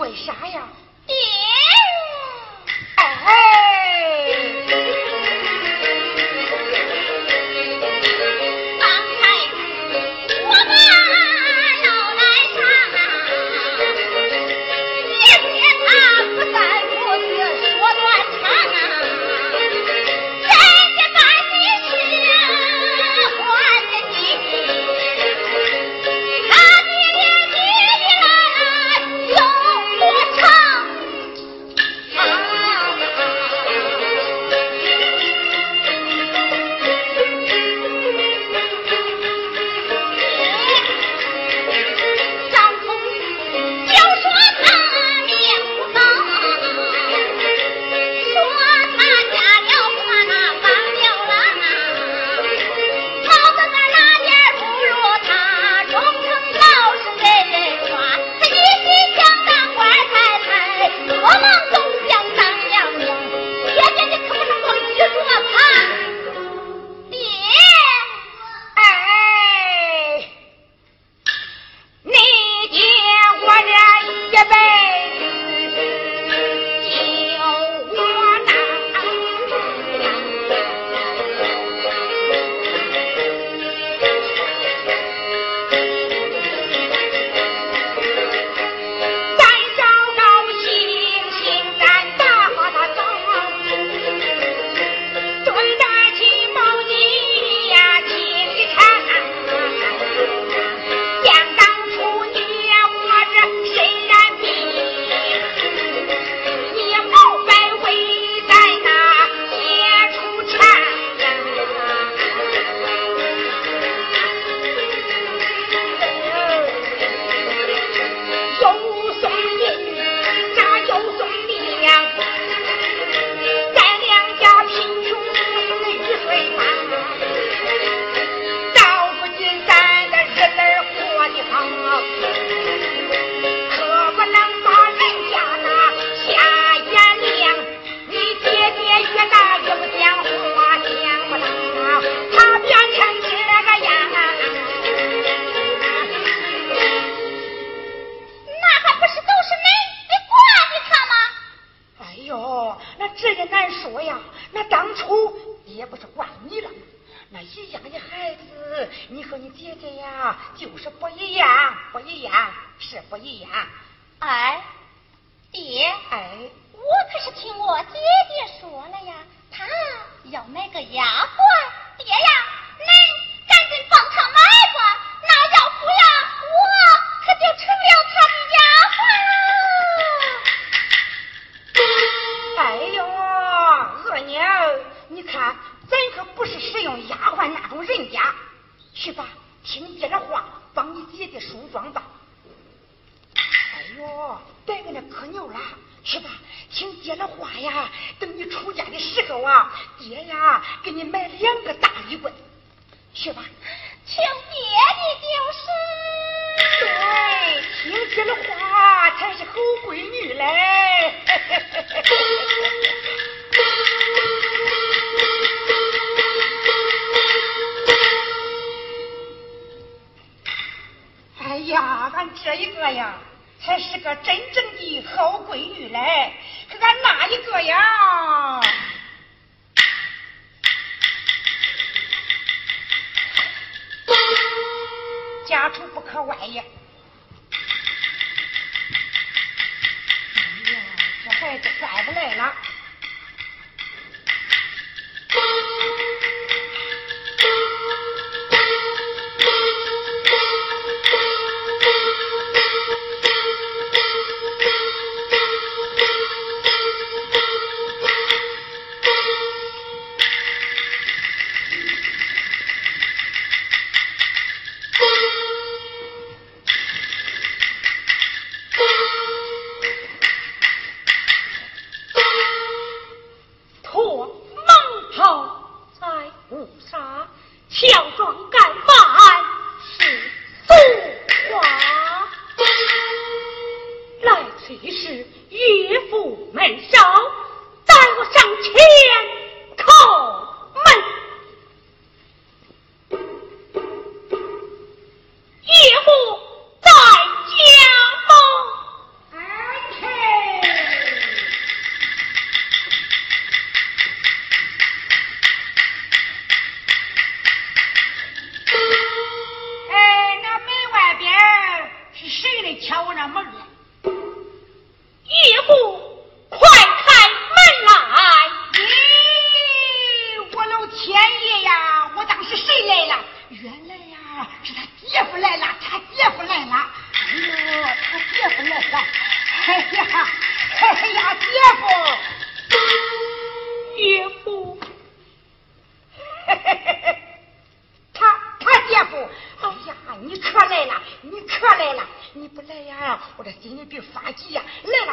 为啥呀？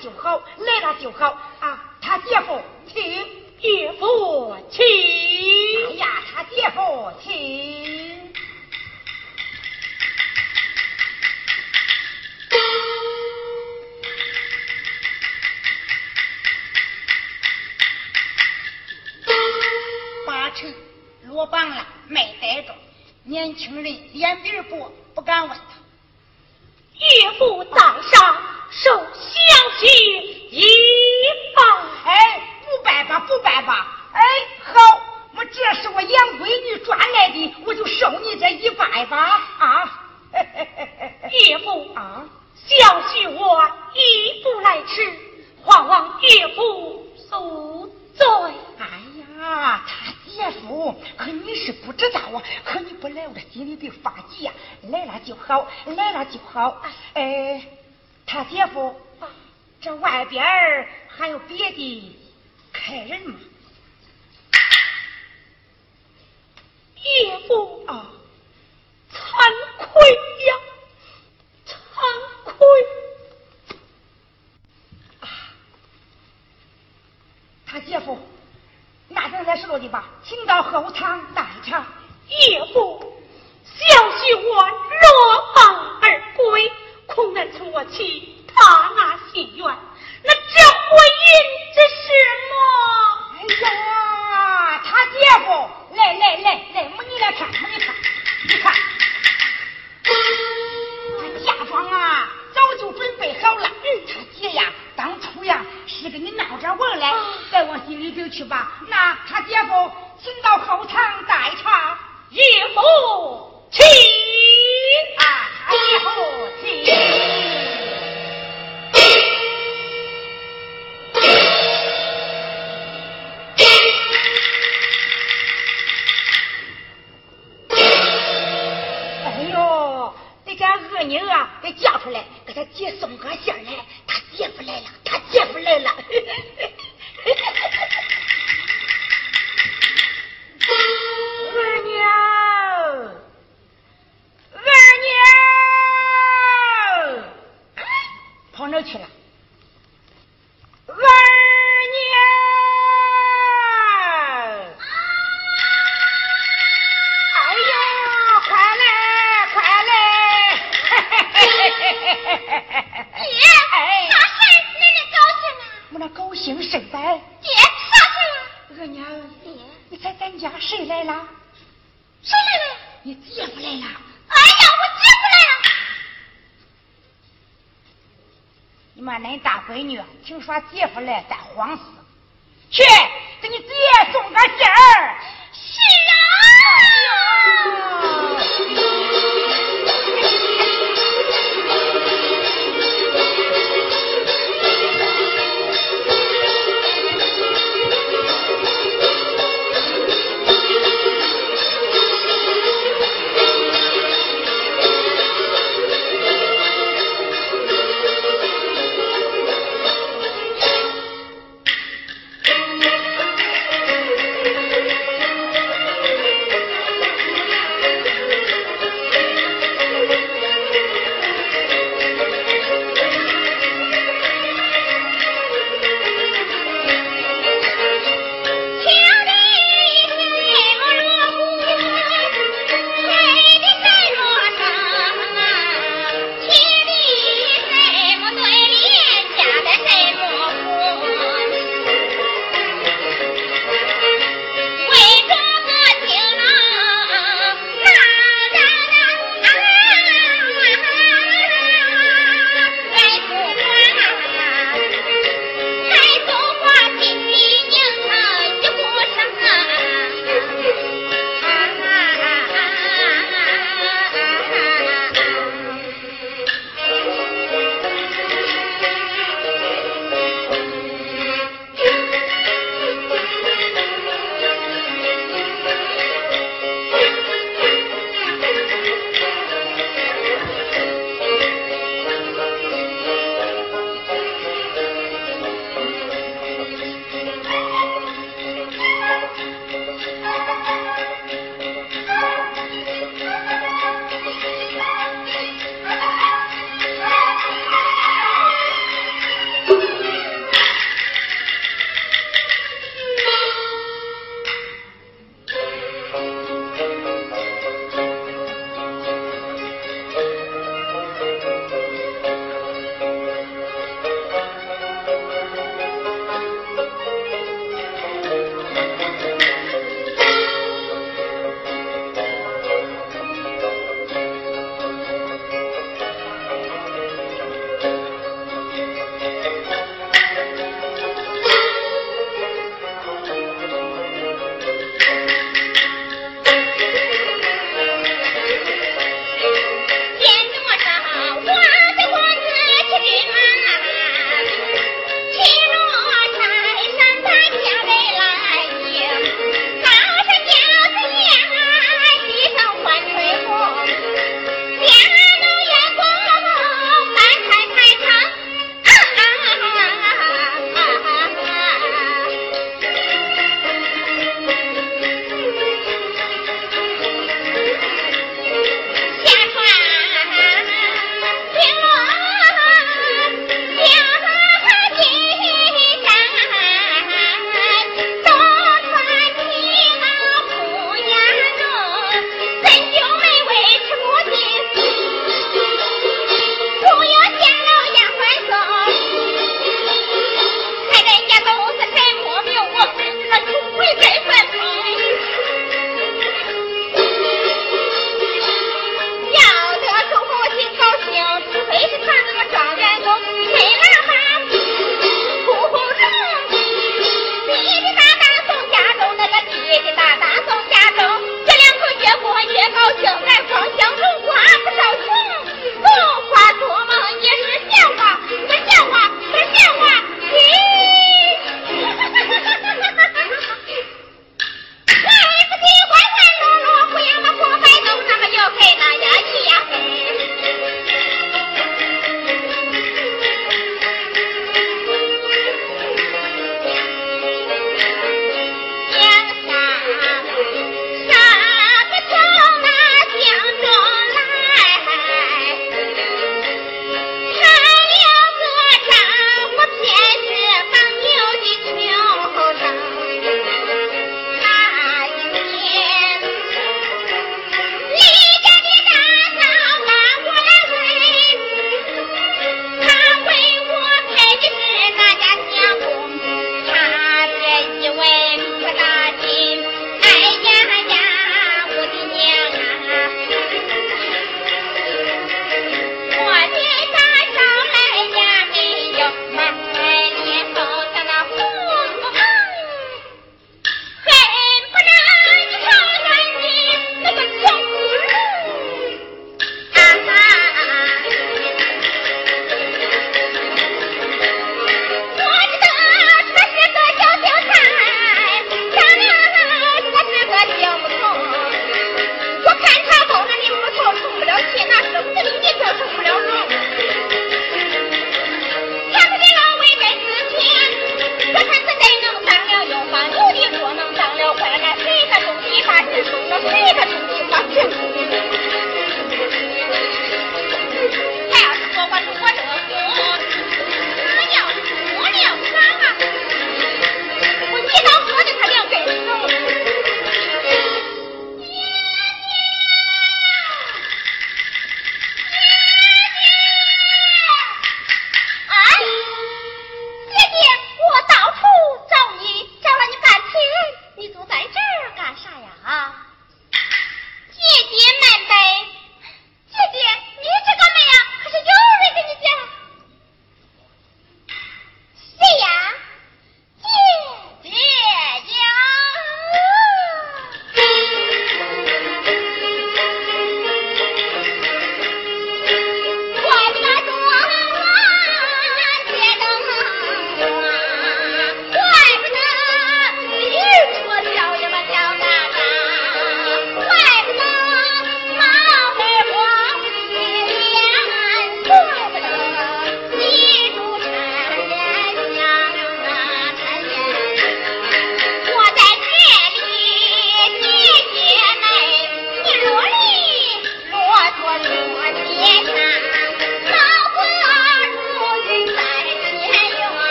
就好，来了就好啊。他姐夫，请姐夫，请。哎呀，他姐夫，请。八成落榜了，没逮着。年轻人脸皮薄，不敢问他。岳父在上，受小婿一拜。哎，不拜吧，不拜吧。哎，好，我这是我养闺女赚来的，我就受你这一拜吧。啊，岳父 啊，小婿我一步来迟，还望岳父恕罪。哎呀，他姐夫，可你是不知道啊，可你不来，我这心里边发急呀。来了就好，来了就好。哎，他姐夫，这外边还有别的客人吗？岳父啊，惭愧呀，惭愧。啊，他姐夫。那咱再说的吧，请到后堂待茶。岳父，小婿我落榜你姐夫来了！哎呀，我姐夫来了！你们恁大闺女，听说姐夫来，咱慌死，去。